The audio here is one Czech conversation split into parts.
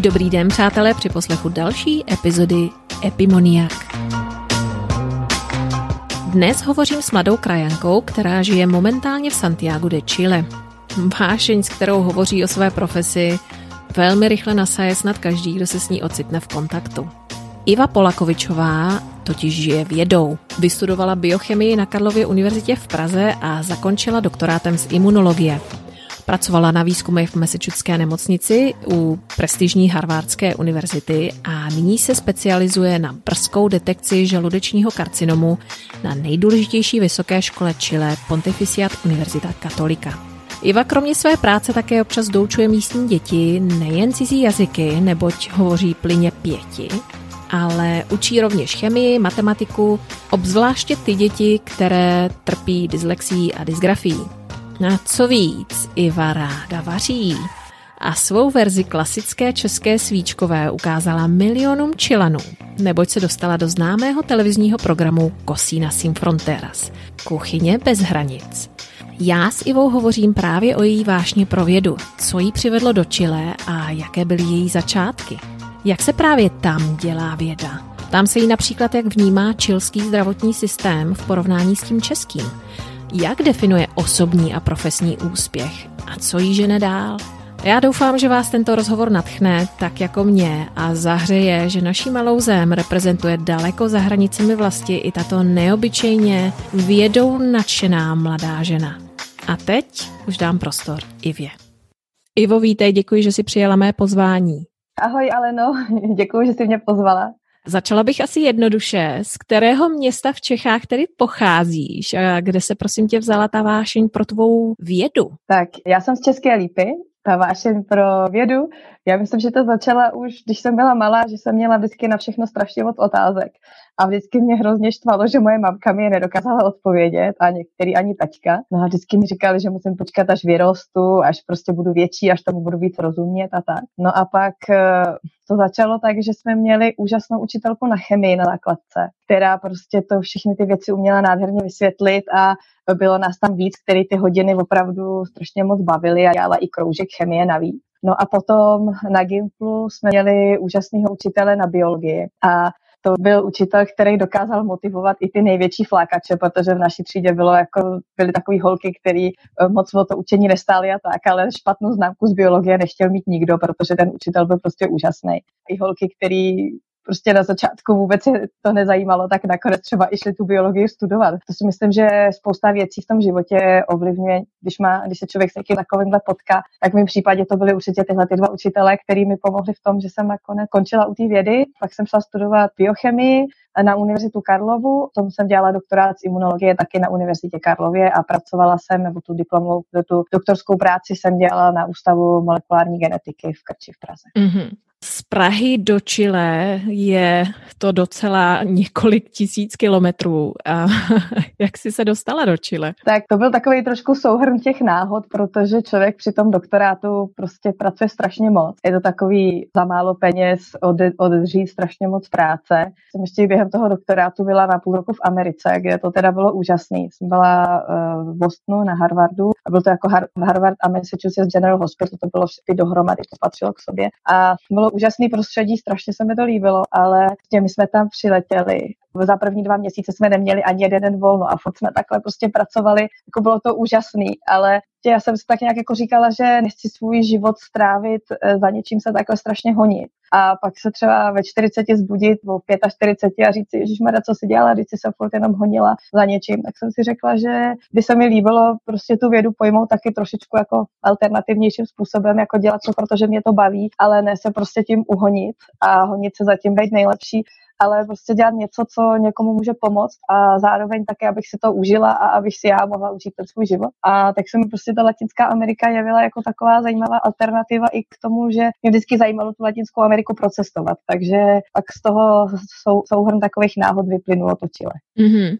Dobrý den, přátelé, při poslechu další epizody Epimoniak. Dnes hovořím s mladou krajankou, která žije momentálně v Santiago de Chile. Vášeň, s kterou hovoří o své profesi, velmi rychle nasaje snad každý, kdo se s ní ocitne v kontaktu. Iva Polakovičová totiž žije vědou. Vystudovala biochemii na Karlově univerzitě v Praze a zakončila doktorátem z imunologie. Pracovala na výzkumech v Massachusettské nemocnici u prestižní Harvardské univerzity a nyní se specializuje na brzkou detekci žaludečního karcinomu na nejdůležitější vysoké škole Chile Pontificiat Univerzita Katolika. Iva kromě své práce také občas doučuje místní děti nejen cizí jazyky, neboť hovoří plyně pěti, ale učí rovněž chemii, matematiku, obzvláště ty děti, které trpí dyslexí a dysgrafií. Co víc, Iva ráda vaří. A svou verzi klasické české svíčkové ukázala milionům čilanů, neboť se dostala do známého televizního programu Cocina sin fronteras, kuchyně bez hranic. Já s Ivou hovořím právě o její vášni pro vědu, co jí přivedlo do Chile a jaké byly její začátky. Jak se právě tam dělá věda? Tam se jí například, jak vnímá čilský zdravotní systém v porovnání s tím českým – jak definuje osobní a profesní úspěch a co jí žene dál? Já doufám, že vás tento rozhovor natchne, tak jako mě, a zahřeje, že naší malou zem reprezentuje daleko za hranicemi vlasti i tato neobyčejně vědou nadšená mladá žena. A teď už dám prostor Ivě. Ivo, vítej, děkuji, že jsi přijela mé pozvání. Ahoj Aleno, děkuji, že jsi mě pozvala. Začala bych asi jednoduše. Z kterého města v Čechách tedy pocházíš a kde se prosím tě vzala ta vášeň pro tvou vědu? Tak, já jsem z České Lípy, ta vášeň pro vědu. Já myslím, že to začala už, když jsem byla malá, že jsem měla vždycky na všechno strašně moc otázek. A vždycky mě hrozně štvalo, že moje mamka mi je nedokázala odpovědět a některý ani taťka. No a vždycky mi říkali, že musím počkat, až vyrostu, až prostě budu větší, až tomu budu víc rozumět a tak. No a pak eh, to začalo tak, že jsme měli úžasnou učitelku na chemii na základce, která prostě to všechny ty věci uměla nádherně vysvětlit a bylo nás tam víc, který ty hodiny opravdu strašně moc bavily a dělala i kroužek chemie navíc. No a potom na Gimplu jsme měli úžasného učitele na biologii a to byl učitel, který dokázal motivovat i ty největší flákače, protože v naší třídě bylo jako, byly takové holky, které eh, moc o to učení nestály a tak, ale špatnou známku z biologie nechtěl mít nikdo, protože ten učitel byl prostě úžasný. I holky, který prostě na začátku vůbec je to nezajímalo, tak nakonec třeba i tu biologii studovat. To si myslím, že spousta věcí v tom životě ovlivňuje, když, má, když se člověk s někým takovýmhle potká, tak v mém případě to byly určitě tyhle ty dva učitele, který mi pomohli v tom, že jsem nakonec končila u té vědy, pak jsem šla studovat biochemii na Univerzitu Karlovu, tom jsem dělala doktorát z imunologie taky na Univerzitě Karlově a pracovala jsem, nebo tu diplomovou, tu doktorskou práci jsem dělala na Ústavu molekulární genetiky v Krči v Praze. Mm-hmm. Z Prahy do Chile je to docela několik tisíc kilometrů. A jak jsi se dostala do Chile? Tak to byl takový trošku souhrn těch náhod, protože člověk při tom doktorátu prostě pracuje strašně moc. Je to takový za málo peněz ode, odřít strašně moc práce. Jsem ještě během toho doktorátu byla na půl roku v Americe, kde to teda bylo úžasné. Jsem byla uh, v Bostonu na Harvardu a byl to jako Harvard a Massachusetts General Hospital, to bylo všechny dohromady, to patřilo k sobě. A bylo úžasný prostředí, strašně se mi to líbilo, ale my jsme tam přiletěli. Za první dva měsíce jsme neměli ani jeden den volno a furt jsme takhle prostě pracovali, jako bylo to úžasný, ale já jsem si tak nějak jako říkala, že nechci svůj život strávit eh, za něčím se takhle strašně honit. A pak se třeba ve 40 zbudit, o 45 a říct si, Ježišmarja, co si dělala, když si se furt jenom honila za něčím, tak jsem si řekla, že by se mi líbilo prostě tu vědu pojmout taky trošičku jako alternativnějším způsobem, jako dělat to, protože mě to baví, ale ne se prostě tím uhonit a honit se zatím být nejlepší ale prostě dělat něco, co někomu může pomoct a zároveň také, abych si to užila a abych si já mohla užít ten svůj život. A tak se mi prostě ta Latinská Amerika jevila jako taková zajímavá alternativa i k tomu, že mě vždycky zajímalo tu Latinskou Ameriku procestovat. Takže pak z toho sou, souhrn takových náhod vyplynulo to Chile. Mm-hmm.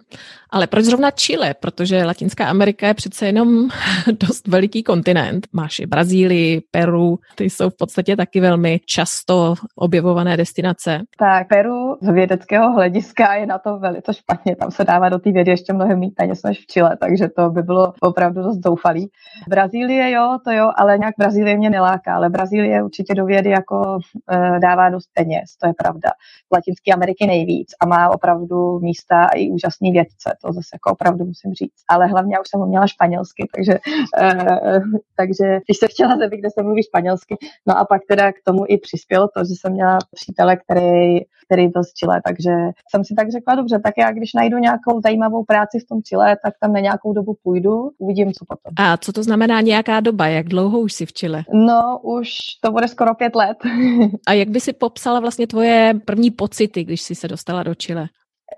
Ale proč zrovna Chile? Protože Latinská Amerika je přece jenom dost veliký kontinent. Máš i Brazílii, Peru, ty jsou v podstatě taky velmi často objevované destinace. Tak, Peru vědeckého hlediska je na to velice špatně. Tam se dává do té vědy ještě mnohem méně peněz než v Chile, takže to by bylo opravdu dost zoufalý. Brazílie jo, to jo, ale nějak Brazílie mě neláká, ale Brazílie určitě do vědy jako e, dává dost peněz, to je pravda. V Latinské Ameriky nejvíc a má opravdu místa i úžasný vědce, to zase jako opravdu musím říct. Ale hlavně já už jsem uměla španělsky, takže, e, takže když se chtěla zemi, kde se mluví španělsky, no a pak teda k tomu i přispělo to, že jsem měla přítele, který, který byl z Chile, takže jsem si tak řekla, dobře, tak já když najdu nějakou zajímavou práci v tom Chile, tak tam na nějakou dobu půjdu, uvidím, co potom. A co to znamená nějaká doba? Jak dlouho už jsi v Chile? No, už to bude skoro pět let. a jak by si popsala vlastně tvoje první pocity, když jsi se dostala do Chile?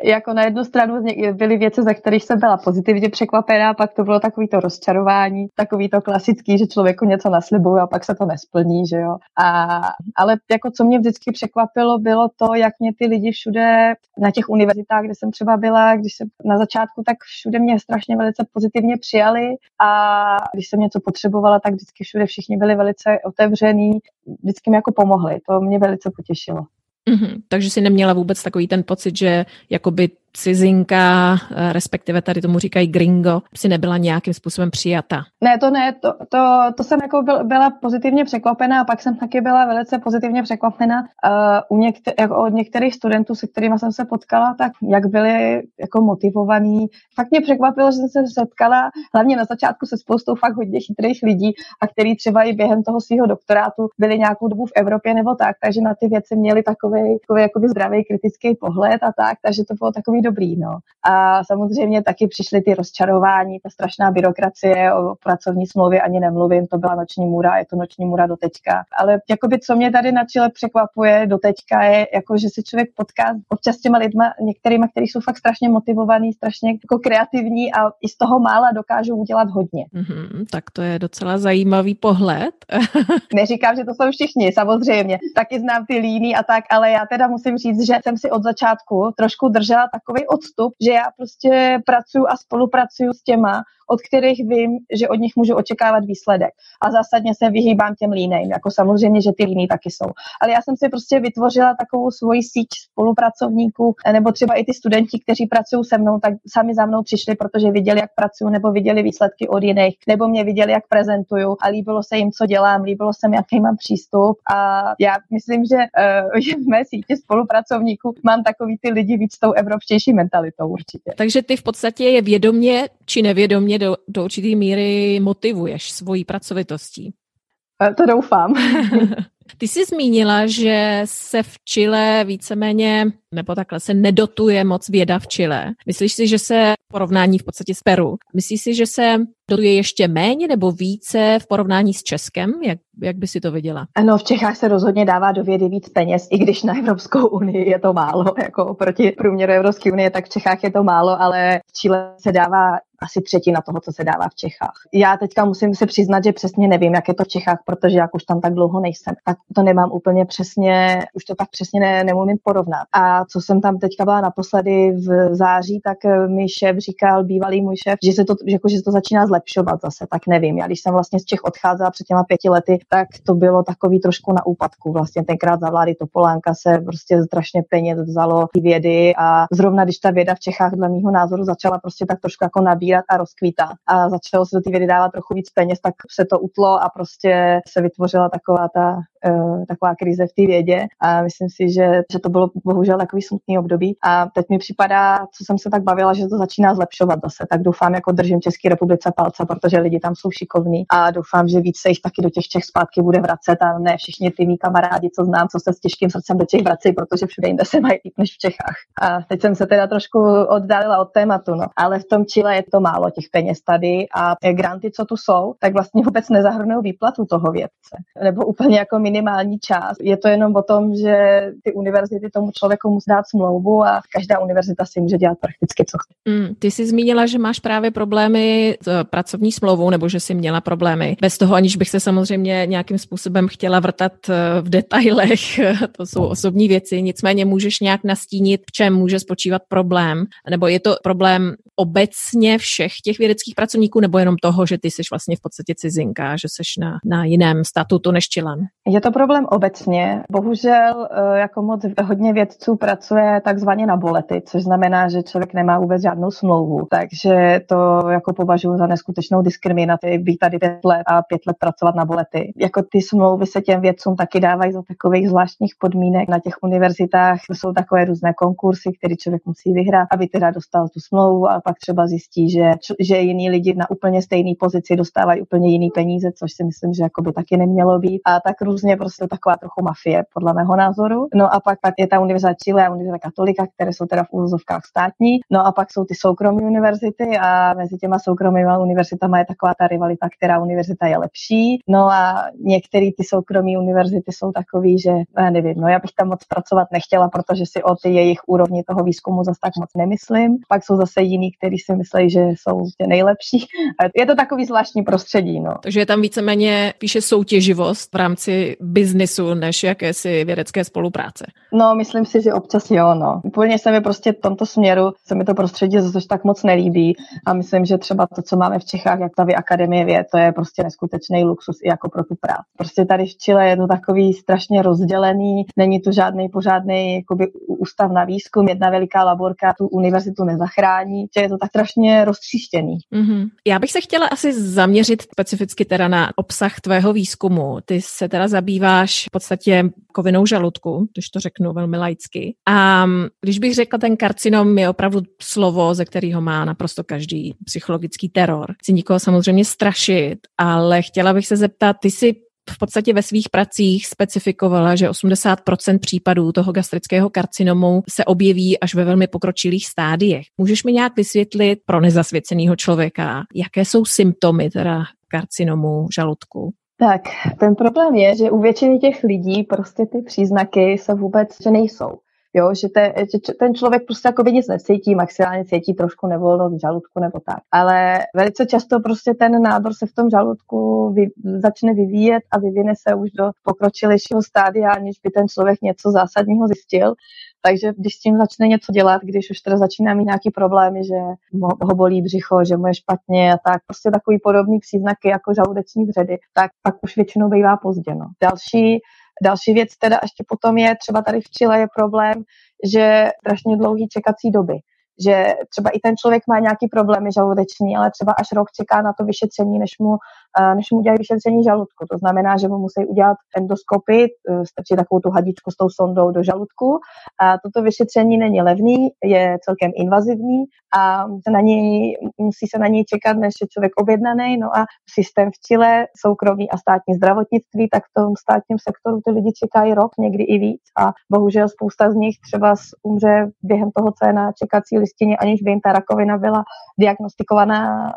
Jako na jednu stranu byly věci, za kterých jsem byla pozitivně překvapená, pak to bylo takový to rozčarování, takový to klasický, že člověku něco naslibuje a pak se to nesplní, že jo. A, ale jako co mě vždycky překvapilo, bylo to, jak mě ty lidi všude na těch univerzitách, kde jsem třeba byla, když jsem na začátku, tak všude mě strašně velice pozitivně přijali a když jsem něco potřebovala, tak vždycky všude všichni byli velice otevření, vždycky mi jako pomohli. To mě velice potěšilo. Mm-hmm. Takže si neměla vůbec takový ten pocit, že jakoby cizinka, eh, respektive tady tomu říkají gringo, si nebyla nějakým způsobem přijata. Ne, to ne, to, to, to jsem jako byl, byla pozitivně překvapená a pak jsem taky byla velice pozitivně překvapena uh, u někter, jako od některých studentů, se kterými jsem se potkala, tak jak byli jako motivovaní. Fakt mě překvapilo, že jsem se setkala hlavně na začátku se spoustou fakt hodně chytrých lidí a který třeba i během toho svého doktorátu byli nějakou dobu v Evropě nebo tak, takže na ty věci měli takový, takový zdravý kritický pohled a tak, takže to bylo takový dobrý. No. A samozřejmě taky přišly ty rozčarování, ta strašná byrokracie o pracovní smlouvě ani nemluvím, to byla noční můra, je to noční můra do teďka. Ale jakoby, co mě tady na Chile překvapuje do teďka je, jako, že se člověk potká občas s těma lidma, některýma, kteří jsou fakt strašně motivovaní, strašně jako kreativní a i z toho mála dokážou udělat hodně. Mm-hmm, tak to je docela zajímavý pohled. Neříkám, že to jsou všichni, samozřejmě. Taky znám ty líny a tak, ale já teda musím říct, že jsem si od začátku trošku držela takový takový odstup, že já prostě pracuji a spolupracuju s těma, od kterých vím, že od nich můžu očekávat výsledek. A zásadně se vyhýbám těm línejm, jako samozřejmě, že ty líny taky jsou. Ale já jsem si prostě vytvořila takovou svoji síť spolupracovníků, nebo třeba i ty studenti, kteří pracují se mnou, tak sami za mnou přišli, protože viděli, jak pracuju, nebo viděli výsledky od jiných, nebo mě viděli, jak prezentuju a líbilo se jim, co dělám, líbilo se mi, jaký mám přístup. A já myslím, že uh, v mé síti spolupracovníků mám takový ty lidi víc tou evropštější mentalitou určitě. Takže ty v podstatě je vědomě či nevědomě do, do určité míry motivuješ svojí pracovitostí. Eh, to doufám. Ty jsi zmínila, že se v Chile víceméně, nebo takhle, se nedotuje moc věda v Chile. Myslíš si, že se porovnání v podstatě s Peru, myslíš si, že se dotuje ještě méně nebo více v porovnání s Českem? Jak, jak by si to viděla? Ano, v Čechách se rozhodně dává do vědy víc peněz, i když na Evropskou unii je to málo, jako oproti průměru Evropské unie, tak v Čechách je to málo, ale v Chile se dává asi třetina toho, co se dává v Čechách. Já teďka musím se přiznat, že přesně nevím, jak je to v Čechách, protože jak už tam tak dlouho nejsem, tak to nemám úplně přesně, už to tak přesně ne, nemůžu porovnat. A co jsem tam teďka byla naposledy v září, tak mi šéf říkal, bývalý můj šéf, že se to, že, jako, že se to začíná zlepšovat zase, tak nevím. Já když jsem vlastně z Čech odcházela před těma pěti lety, tak to bylo takový trošku na úpadku. Vlastně tenkrát za vlády Topolánka se prostě strašně peněz vzalo vědy a zrovna když ta věda v Čechách dle mého názoru začala prostě tak trošku jako nabírat a rozkvítat. A začalo se do té vědy dávat trochu víc peněz, tak se to utlo a prostě se vytvořila taková ta uh, taková krize v té vědě. A myslím si, že, že to bylo bohužel takový smutný období. A teď mi připadá, co jsem se tak bavila, že to začíná zlepšovat zase, tak doufám, jako držím České republice palce, protože lidi tam jsou šikovní. A doufám, že víc se jich taky do těch Čech zpátky bude vracet a ne všichni ty mý kamarádi, co znám, co se s těžkým srdcem do těch vrací, protože všude jinde se mají líp než v Čechách. A teď jsem se teda trošku oddálila od tématu, no. ale v tom Chile je to málo těch peněz tady a granty, co tu jsou, tak vlastně vůbec nezahrnují výplatu toho vědce. Nebo úplně jako minimální část. Je to jenom o tom, že ty univerzity tomu člověku musí dát smlouvu a každá univerzita si může dělat prakticky co chce. Mm, ty jsi zmínila, že máš právě problémy s pracovní smlouvou, nebo že jsi měla problémy. Bez toho, aniž bych se samozřejmě nějakým způsobem chtěla vrtat eh, v detailech, to jsou osobní věci, nicméně můžeš nějak nastínit, v čem může spočívat problém, nebo je to problém obecně v všech těch vědeckých pracovníků nebo jenom toho, že ty jsi vlastně v podstatě cizinka, že jsi na, na jiném statutu než Čilan? Je to problém obecně. Bohužel eh, jako moc hodně vědců pracuje takzvaně na bolety, což znamená, že člověk nemá vůbec žádnou smlouvu. Takže to jako považuji za neskutečnou diskriminaci být tady pět let a pět let pracovat na bolety. Jako ty smlouvy se těm vědcům taky dávají za takových zvláštních podmínek. Na těch univerzitách jsou takové různé konkursy, které člověk musí vyhrát, aby teda dostal tu smlouvu a pak třeba zjistí, že, že jiní lidi na úplně stejné pozici dostávají úplně jiný peníze, což si myslím, že jako by taky nemělo být. A tak různě prostě taková trochu mafie, podle mého názoru. No a pak, pak je ta univerzita Chile a univerzita Katolika, které jsou teda v úvozovkách státní. No a pak jsou ty soukromé univerzity a mezi těma soukromými univerzitami je taková ta rivalita, která univerzita je lepší. No a některé ty soukromé univerzity jsou takový, že já nevím, no já bych tam moc pracovat nechtěla, protože si o ty jejich úrovni toho výzkumu zase tak moc nemyslím. Pak jsou zase jiní, kteří si myslí, že jsou tě nejlepší. Je to takový zvláštní prostředí. No. Takže je tam víceméně píše soutěživost v rámci biznisu než jakési vědecké spolupráce. No, myslím si, že občas jo, no. Úplně se mi prostě v tomto směru, se mi to prostředí zase tak moc nelíbí a myslím, že třeba to, co máme v Čechách, jak ta Akademie věd, to je prostě neskutečný luxus i jako pro tu práci. Prostě tady v Chile je to takový strašně rozdělený, není tu žádný pořádný jakoby ústav na výzkum, jedna veliká laborka tu univerzitu nezachrání, že je to tak strašně roztříštěný. Mm-hmm. Já bych se chtěla asi zaměřit specificky teda na obsah tvého výzkumu. Ty se teda zabýváš v podstatě kovinou žaludku, když to řeknu velmi laicky. A když bych řekla, ten karcinom je opravdu slovo, ze kterého má naprosto každý psychologický teror. Chci nikoho samozřejmě strašit, ale chtěla bych se zeptat, ty si v podstatě ve svých pracích specifikovala, že 80% případů toho gastrického karcinomu se objeví až ve velmi pokročilých stádiích. Můžeš mi nějak vysvětlit pro nezasvěceného člověka, jaké jsou symptomy teda karcinomu žaludku? Tak, ten problém je, že u většiny těch lidí prostě ty příznaky se vůbec že nejsou. Jo, že, te, ten člověk prostě jako nic necítí, maximálně cítí trošku nevolnost v žaludku nebo tak. Ale velice často prostě ten nádor se v tom žaludku vy, začne vyvíjet a vyvine se už do pokročilejšího stádia, aniž by ten člověk něco zásadního zjistil. Takže když s tím začne něco dělat, když už teda začíná mít nějaký problémy, že ho bolí břicho, že mu je špatně a tak, prostě takový podobný příznaky jako žaludeční vředy, tak pak už většinou bývá pozdě. No. Další Další věc teda ještě potom je, třeba tady v Chile je problém, že strašně dlouhý čekací doby. Že třeba i ten člověk má nějaký problémy žaludeční, ale třeba až rok čeká na to vyšetření, než mu, než mu udělají vyšetření žaludku. To znamená, že mu musí udělat endoskopy, eh, stačí takovou tu hadičku s tou sondou do žaludku. A toto vyšetření není levný, je celkem invazivní a se na něj, musí se na něj čekat, než je člověk objednaný. No a systém v Chile, soukromý a státní zdravotnictví, tak v tom státním sektoru ty lidi čekají rok, někdy i víc. A bohužel spousta z nich třeba umře během toho, co je na čekací listině, aniž by jim ta rakovina byla diagnostikovaná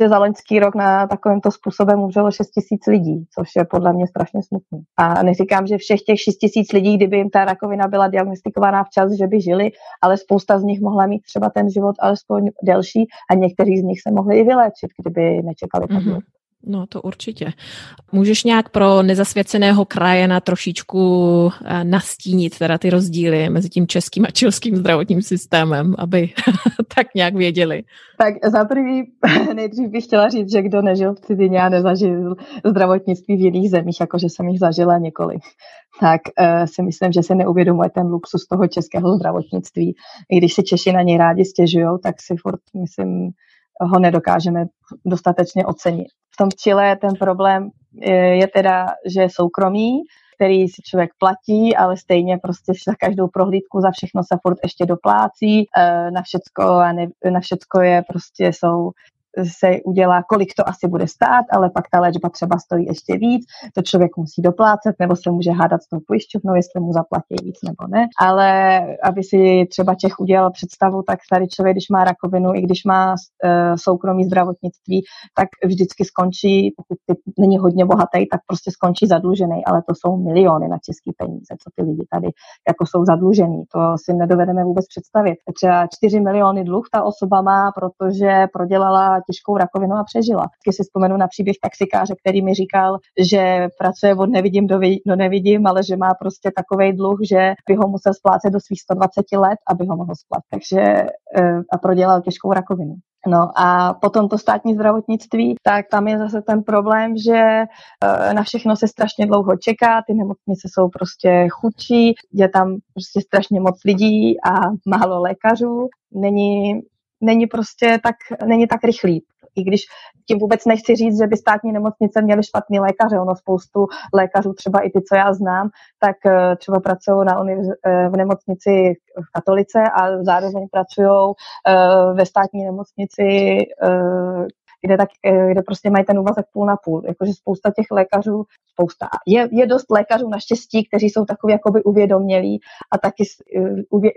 že za loňský rok na takovýmto způsobem umřelo 6 tisíc lidí, což je podle mě strašně smutný. A neříkám, že všech těch 6 tisíc lidí, kdyby jim ta rakovina byla diagnostikovaná včas, že by žili, ale spousta z nich mohla mít třeba ten život alespoň delší a někteří z nich se mohli i vyléčit, kdyby nečekali mm-hmm. No to určitě. Můžeš nějak pro nezasvěceného krajena trošičku eh, nastínit teda ty rozdíly mezi tím českým a čilským zdravotním systémem, aby tak nějak věděli? Tak za prvý nejdřív bych chtěla říct, že kdo nežil v cizině a nezažil zdravotnictví v jiných zemích, jakože jsem jich zažila několik, tak uh, si myslím, že se neuvědomuje ten luxus toho českého zdravotnictví. I když si Češi na něj rádi stěžují, tak si furt, myslím, ho nedokážeme dostatečně ocenit. V tom Chile ten problém je teda, že je soukromý, který si člověk platí, ale stejně prostě za každou prohlídku, za všechno se furt ještě doplácí, e, na všecko, a ne, na všecko je prostě jsou se udělá, kolik to asi bude stát, ale pak ta léčba třeba stojí ještě víc, to člověk musí doplácet, nebo se může hádat s tou pojišťovnou, jestli mu zaplatí víc nebo ne. Ale aby si třeba Čech udělal představu, tak tady člověk, když má rakovinu, i když má uh, soukromý zdravotnictví, tak vždycky skončí, pokud ty není hodně bohatý, tak prostě skončí zadlužený, ale to jsou miliony na český peníze, co ty lidi tady jako jsou zadlužený. To si nedovedeme vůbec představit. Třeba 4 miliony dluh ta osoba má, protože prodělala těžkou rakovinu a přežila. Když si vzpomenu na příběh taxikáře, který mi říkal, že pracuje od nevidím do, do nevidím, ale že má prostě takový dluh, že by ho musel splácet do svých 120 let, aby ho mohl splatit. Takže eh, a prodělal těžkou rakovinu. No a potom to státní zdravotnictví, tak tam je zase ten problém, že eh, na všechno se strašně dlouho čeká, ty nemocnice jsou prostě chudší, je tam prostě strašně moc lidí a málo lékařů, není, není prostě tak, není tak rychlý i když tím vůbec nechci říct, že by státní nemocnice měly špatný lékaře. Ono spoustu lékařů, třeba i ty, co já znám, tak eh, třeba pracují na univerz- eh, v nemocnici v Katolice a zároveň pracují eh, ve státní nemocnici, kde, tak, kde prostě mají ten úvazek půl na půl. Jakože spousta těch lékařů, spousta, je, je dost lékařů naštěstí, kteří jsou takový jakoby uvědomělí a taky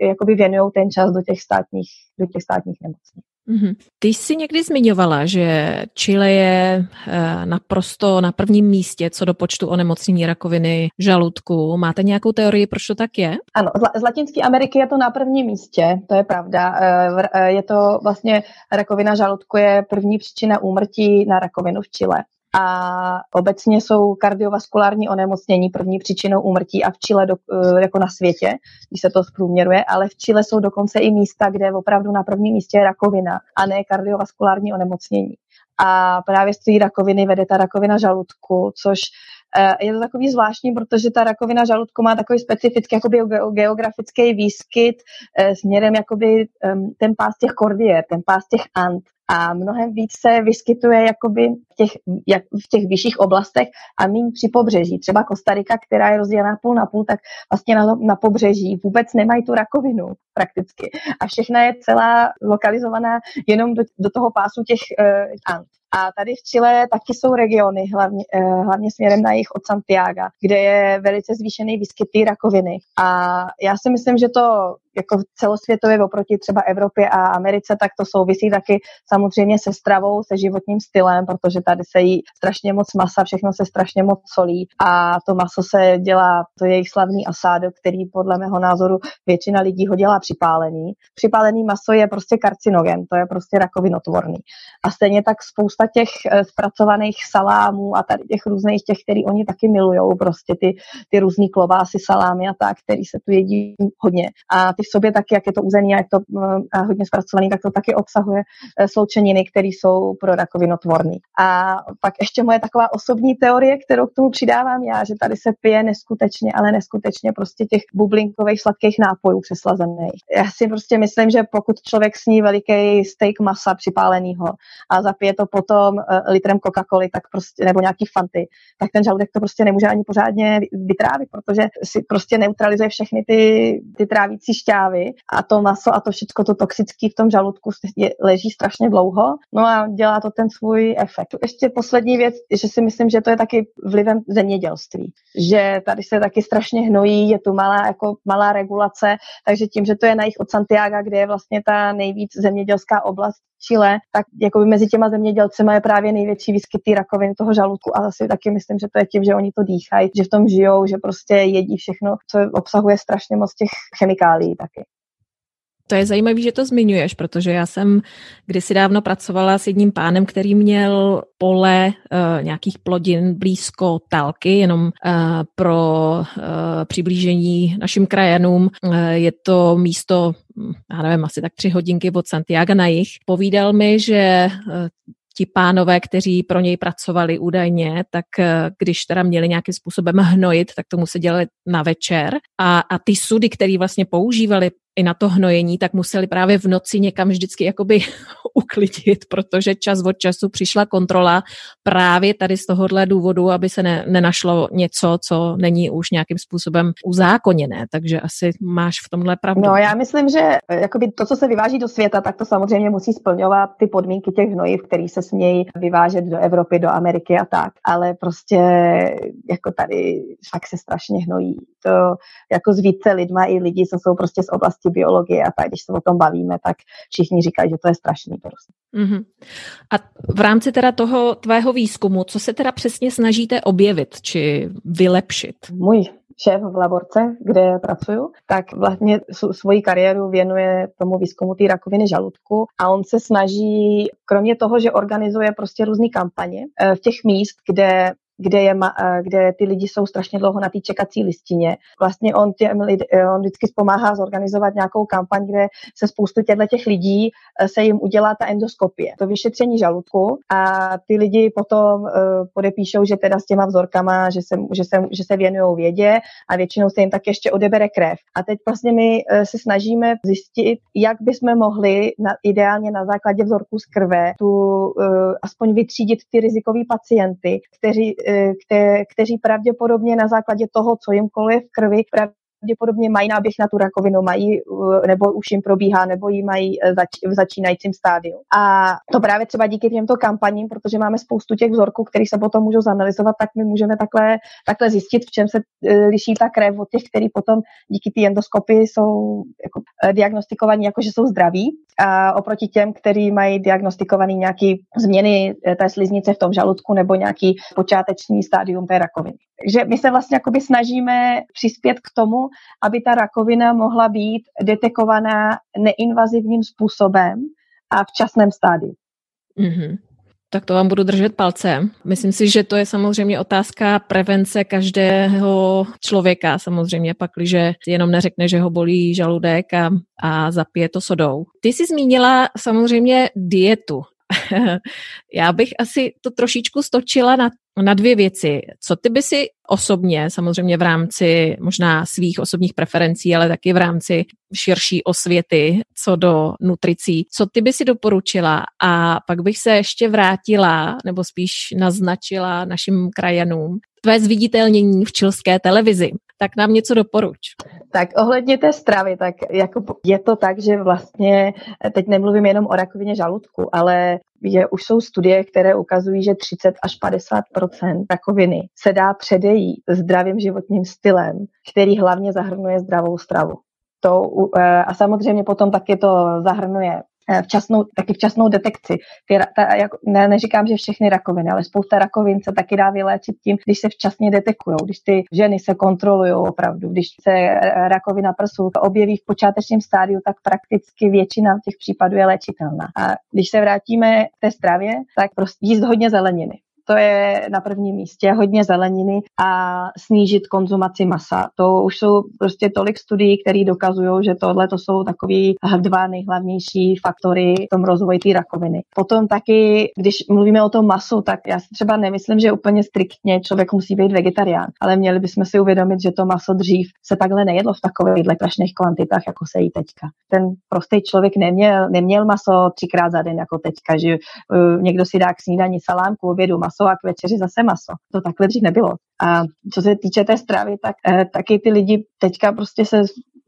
jakoby věnují ten čas do těch státních, do těch státních nemocnic. Mm-hmm. Ty jsi někdy zmiňovala, že Chile je eh, naprosto na prvním místě co do počtu onemocnění rakoviny žaludku. Máte nějakou teorii, proč to tak je? Ano, z Latinské Ameriky je to na prvním místě, to je pravda. Eh, eh, je to vlastně rakovina žaludku je první příčina úmrtí na rakovinu v Chile a obecně jsou kardiovaskulární onemocnění první příčinou úmrtí a v Chile do, eh, jako na světě, když se to zprůměruje, ale v Chile jsou dokonce i místa, kde opravdu na prvním místě je rakovina a ne kardiovaskulární onemocnění. A právě z té rakoviny vede ta rakovina žaludku, což eh, je to takový zvláštní, protože ta rakovina žaludku má takový specifický jakoby geografický výskyt eh, směrem jakoby ten pás těch kordier, ten pás těch ant a mnohem víc se vyskytuje jakoby v těch, jak, v těch vyšších oblastech a méně při pobřeží. Třeba Kostarika, která je rozdělená půl na půl, tak vlastně na, na pobřeží vůbec nemají tu rakovinu prakticky. A všechna je celá lokalizovaná jenom do, do toho pásu těch uh, ant. A tady v Chile taky jsou regiony, hlavně, uh, hlavně směrem na jich od Santiago, kde je velice zvýšený výskyt té rakoviny. A já si myslím, že to jako celosvětově oproti třeba Evropě a Americe, tak to souvisí taky samozřejmě se stravou, se životním stylem, protože tady se jí strašně moc masa, všechno se strašně moc solí a to maso se dělá, to je jejich slavný asádo, který podle mého názoru většina lidí ho dělá připálený. Připálený maso je prostě karcinogen, to je prostě rakovinotvorný. A stejně tak spousta těch eh, zpracovaných salámů a tady těch různých těch, který oni taky milují, prostě ty, ty různý klobásy, salámy a tak, který se tu jedí hodně. A ty v sobě taky, jak je to uzený a je to a hodně zpracovaný, tak to taky obsahuje e, sloučeniny, které jsou pro rakovinotvorný. A pak ještě moje taková osobní teorie, kterou k tomu přidávám já, že tady se pije neskutečně, ale neskutečně prostě těch bublinkových sladkých nápojů přeslazených. Já si prostě myslím, že pokud člověk sní veliký steak masa připáleného a zapije to potom e, litrem Coca-Coly, tak prostě, nebo nějaký fanty, tak ten žaludek to prostě nemůže ani pořádně vytrávit, protože si prostě neutralizuje všechny ty, ty trávící šťávy a to maso a to všechno to toxické v tom žaludku je, leží strašně dlouho, no a dělá to ten svůj efekt. Ještě poslední věc, že si myslím, že to je taky vlivem zemědělství, že tady se taky strašně hnojí, je tu malá, jako malá regulace, takže tím, že to je na jich od Santiago, kde je vlastně ta nejvíc zemědělská oblast Chile, tak jako by mezi těma zemědělcema je právě největší výskyt rakoviny toho žaludku a zase taky myslím, že to je tím, že oni to dýchají, že v tom žijou, že prostě jedí všechno, co obsahuje strašně moc těch chemikálií taky. To je zajímavé, že to zmiňuješ, protože já jsem kdysi dávno pracovala s jedním pánem, který měl pole uh, nějakých plodin blízko Talky, jenom uh, pro uh, přiblížení našim krajanům. Uh, je to místo, já nevím, asi tak tři hodinky od Santiago na jich. Povídal mi, že uh, ti pánové, kteří pro něj pracovali údajně, tak když teda měli nějakým způsobem hnojit, tak to se dělali na večer. A, a ty sudy, které vlastně používali i na to hnojení, tak museli právě v noci někam vždycky jakoby uklidit, protože čas od času přišla kontrola právě tady z tohohle důvodu, aby se ne, nenašlo něco, co není už nějakým způsobem uzákoněné. Takže asi máš v tomhle pravdu. No já myslím, že eh, jakoby to, co se vyváží do světa, tak to samozřejmě musí splňovat ty podmínky těch hnojiv, které se smějí vyvážet do Evropy, do Ameriky a tak. Ale prostě jako tady fakt se strašně hnojí. To jako s více lidma i lidi, co jsou prostě z oblasti oblasti biologie a tak, když se o tom bavíme, tak všichni říkají, že to je strašný prostě. Mm-hmm. A v rámci teda toho tvého výzkumu, co se teda přesně snažíte objevit či vylepšit? Můj šéf v laborce, kde pracuju, tak vlastně svoji kariéru věnuje tomu výzkumu té rakoviny žaludku a on se snaží, kromě toho, že organizuje prostě různé kampaně eh, v těch míst, kde kde, je, kde ty lidi jsou strašně dlouho na té čekací listině. Vlastně on, těm lid, on vždycky pomáhá zorganizovat nějakou kampaň, kde se spoustu těch lidí se jim udělá ta endoskopie, to vyšetření žaludku a ty lidi potom podepíšou, že teda s těma vzorkama, že se, že se, že se věnují vědě a většinou se jim tak ještě odebere krev. A teď vlastně my se snažíme zjistit, jak bychom mohli na, ideálně na základě vzorků z krve tu aspoň vytřídit ty rizikoví pacienty, kteří, kte, kteří pravděpodobně na základě toho, co jim koluje v krvi, pravděpodobně mají náběh na tu rakovinu, mají, eh, nebo už jim probíhá, nebo ji mají eh, zač, v začínajícím stádiu. A to právě třeba díky těmto kampaním, protože máme spoustu těch vzorků, které se potom můžou zanalizovat, tak my můžeme takhle, takhle zjistit, v čem se eh, liší ta krev od těch, který potom díky té endoskopii jsou jako, diagnostikovaní jako, že jsou zdraví, a oproti těm, kteří mají diagnostikovaný nějaký změny té sliznice v tom žaludku nebo nějaký počáteční stádium té rakoviny. Takže my se vlastně snažíme přispět k tomu, aby ta rakovina mohla být detekovaná neinvazivním způsobem a v časném stádiu. Mm-hmm. Tak to vám budu držet palce. Myslím si, že to je samozřejmě otázka prevence každého člověka, samozřejmě pak, když jenom neřekne, že ho bolí žaludek a, a zapije to sodou. Ty jsi zmínila samozřejmě dietu. Já bych asi to trošičku stočila na, na dvě věci. Co ty by si osobně, samozřejmě v rámci možná svých osobních preferencí, ale taky v rámci širší osvěty co do nutricí, co ty by si doporučila? A pak bych se ještě vrátila, nebo spíš naznačila našim krajanům, tvé zviditelnění v čilské televizi tak nám něco doporuč. Tak ohledně té stravy, tak jako je to tak, že vlastně, teď nemluvím jenom o rakovině žaludku, ale je, už jsou studie, které ukazují, že 30 až 50% rakoviny se dá předejít zdravým životním stylem, který hlavně zahrnuje zdravou stravu. To, eh, a samozřejmě potom taky to zahrnuje Eh, včasnou, taky včasnou detekci. Ty, ta, jako, ne, neříkám, že všechny rakoviny, ale spousta rakovin se taky dá vyléčit tím, když se včasně detekují, když ty ženy se kontrolují opravdu, když se eh, rakovina prsu objeví v počátečním stádiu, tak prakticky většina těch případů je léčitelná. A když se vrátíme k té stravě, tak prostě jíst hodně zeleniny to je na prvním místě, hodně zeleniny a snížit konzumaci masa. To už jsou prostě tolik studií, které dokazují, že tohle to jsou takový dva nejhlavnější faktory v tom rozvoji té rakoviny. Potom taky, když mluvíme o tom masu, tak já si třeba nemyslím, že úplně striktně člověk musí být vegetarián, ale měli bychom si uvědomit, že to maso dřív se takhle nejedlo v takových strašných kvantitách, jako se jí teďka. Ten prostý člověk neměl, neměl maso třikrát za den jako teďka, že uh, někdo si dá k snídani salámku, obědu maso maso a k večeři zase maso. To takhle dřív nebylo. A co se týče té stravy, tak eh, taky ty lidi teďka prostě se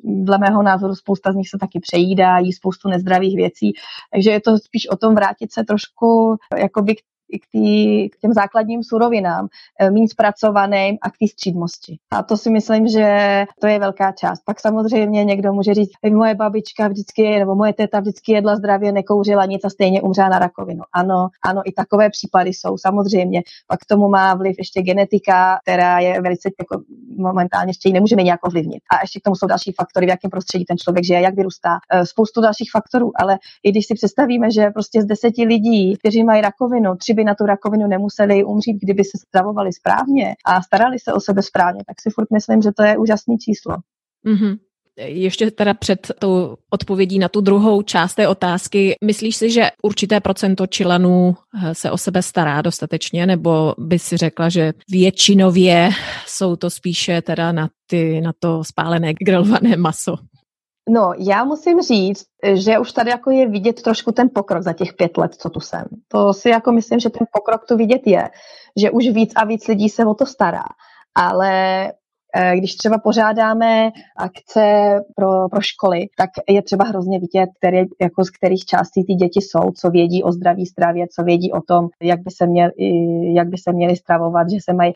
dle mého názoru spousta z nich se taky přejídá, jí spoustu nezdravých věcí, takže je to spíš o tom vrátit se trošku jakoby k k, tý, k těm základním surovinám, eh, méně zpracovaným a k té střídmosti. A to si myslím, že to je velká část. Pak samozřejmě někdo může říct, moje babička vždycky, nebo moje teta vždycky jedla zdravě, nekouřila nic a stejně umřela na rakovinu. Ano, ano, i takové případy jsou, samozřejmě. Pak k tomu má vliv ještě genetika, která je velice jako momentálně ještě ji nemůžeme nějak ovlivnit. A ještě k tomu jsou další faktory, v jakém prostředí ten člověk žije, jak vyrůstá, eh, spoustu dalších faktorů. Ale i když si představíme, že prostě z deseti lidí, kteří mají rakovinu, tři by na tu rakovinu nemuseli umřít, kdyby se stravovali správně a starali se o sebe správně, tak si furt myslím, že to je úžasné číslo. Mm-hmm. Ještě teda před tou odpovědí na tu druhou část té otázky, myslíš si, že určité procento Čilanů eh, se o sebe stará dostatečně, nebo by si řekla, že většinově jsou to spíše teda na, ty, na to spálené grilované maso? No, já musím říct, že už tady jako je vidět trošku ten pokrok za těch pět let, co tu jsem. To si jako myslím, že ten pokrok tu vidět je, že už víc a víc lidí se o to stará. Ale když třeba pořádáme akce pro, pro školy, tak je třeba hrozně vidět, které, jako z kterých částí ty děti jsou, co vědí o zdraví stravě, co vědí o tom, jak by se, měl, jak by se měli stravovat, že se mají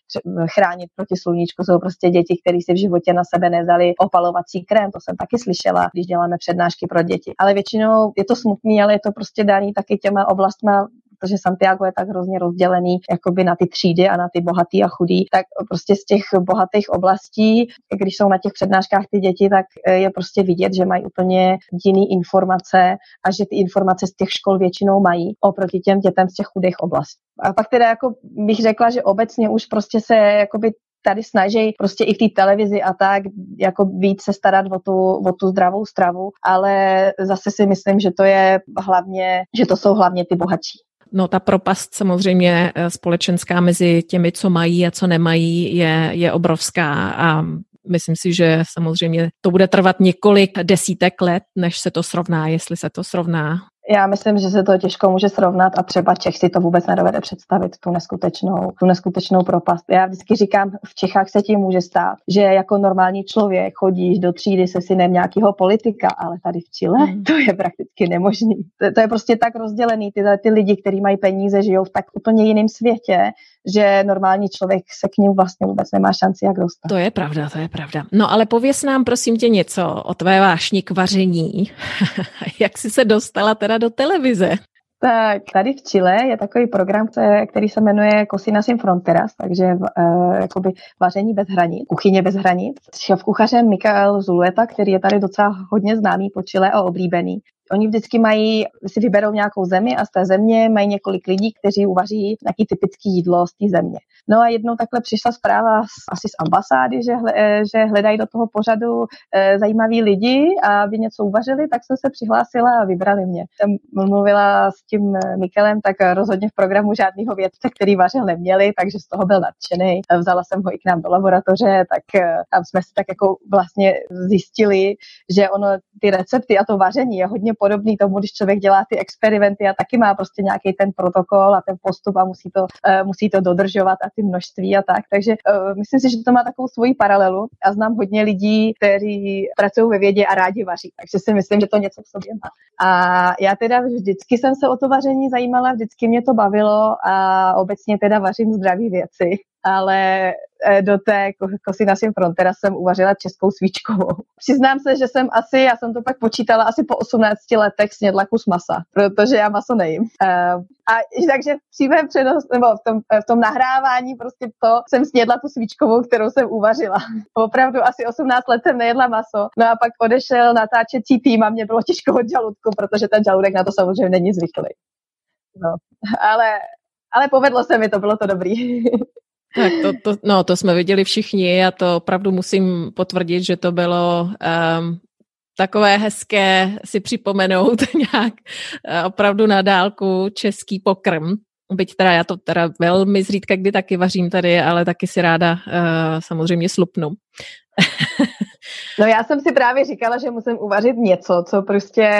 chránit proti sluníčku. Jsou prostě děti, které si v životě na sebe nezali opalovací krém, to jsem taky slyšela, když děláme přednášky pro děti. Ale většinou je to smutný, ale je to prostě daný taky těma oblastma protože Santiago je tak hrozně rozdělený jakoby na ty třídy a na ty bohatý a chudý, tak prostě z těch bohatých oblastí, když jsou na těch přednáškách ty děti, tak eh, je prostě vidět, že mají úplně jiný informace a že ty informace z těch škol většinou mají oproti těm dětem z těch chudých oblastí. A pak teda jako bych řekla, že obecně už prostě se jakoby tady snaží prostě i v té televizi a tak jako víc se starat o tu, o tu zdravou stravu, ale zase si myslím, že to je hlavně, že to jsou hlavně ty bohatší. No ta propast samozřejmě eh, společenská mezi těmi, co mají a co nemají, je, je obrovská a myslím si, že samozřejmě to bude trvat několik desítek let, než se to srovná, jestli se to srovná. Já myslím, že se to těžko může srovnat a třeba Čech si to vůbec nedovede představit, tu neskutečnou, tu neskutečnou propast. Já vždycky říkám, v Čechách se ti může stát, že jako normální člověk chodíš do třídy se synem nějakého politika, ale tady v Chile hmm. to je prakticky nemožný. To, to je prostě tak rozdělený, ty, ty lidi, kteří mají peníze, žijou v tak úplně jiném světě, že normální člověk se k ním vlastně vůbec nemá šanci, jak dostat. To je pravda, to je pravda. No ale pověs nám prosím tě něco o tvé vášni k vaření. jak jsi se dostala teda do televize? Tak tady v Chile je takový program, který se jmenuje Cocina sin Fronteras, takže uh, jakoby vaření bez hranic, kuchyně bez hranic. Šéf kuchařem Mikael Zulueta, který je tady docela hodně známý po Chile a oblíbený, Oni vždycky mají, si vyberou nějakou zemi a z té země mají několik lidí, kteří uvaří nějaký typický jídlo z té země. No a jednou takhle přišla zpráva asi z ambasády, že, hle, eh, že hledají do toho pořadu e, zajímaví lidi, aby něco uvařili, tak jsem se přihlásila a vybrali mě. Jsem mluvila s tím eh, Mikelem, tak rozhodně v programu žádného vědce, který vařil neměli, takže z toho byl nadšený. Vzala jsem ho i k nám do laboratoře, tak tam jsme si tak jako vlastně zjistili, že ono ty recepty a to vaření je hodně podobný tomu, když člověk dělá ty experimenty a taky má prostě nějaký ten protokol a ten postup a musí to, uh, musí to dodržovat a ty množství a tak. Takže uh, myslím si, že to má takovou svoji paralelu a znám hodně lidí, kteří pracují ve vědě a rádi vaří. Takže si myslím, že to něco v sobě má. A já teda vždycky jsem se o to vaření zajímala, vždycky mě to bavilo a obecně teda vařím zdraví věci ale eh, do té Cosina Sin Frontera jsem uvařila českou svíčkovou. Přiznám se, že jsem asi, já jsem to pak počítala, asi po 18 letech snědla kus masa, protože já maso nejím. Eh, a takže v přímém přenos, nebo v tom, v tom nahrávání prostě to jsem snědla tu svíčkovou, kterou jsem uvařila. Opravdu asi 18 let jsem nejedla maso. No a pak odešel natáčecí tým a mě bylo těžko od žaludku, protože ten žaludek na to samozřejmě není zvyklý. No, ale, ale povedlo se mi to, bylo to dobrý. Tak to, to, no, to jsme viděli všichni a to opravdu musím potvrdit, že to bylo um, takové hezké si připomenout nějak uh, opravdu na dálku český pokrm. Byť teda já to teda velmi zřídka kdy taky vařím tady, ale taky si ráda uh, samozřejmě slupnu. No já jsem si právě říkala, že musím uvařit něco, co prostě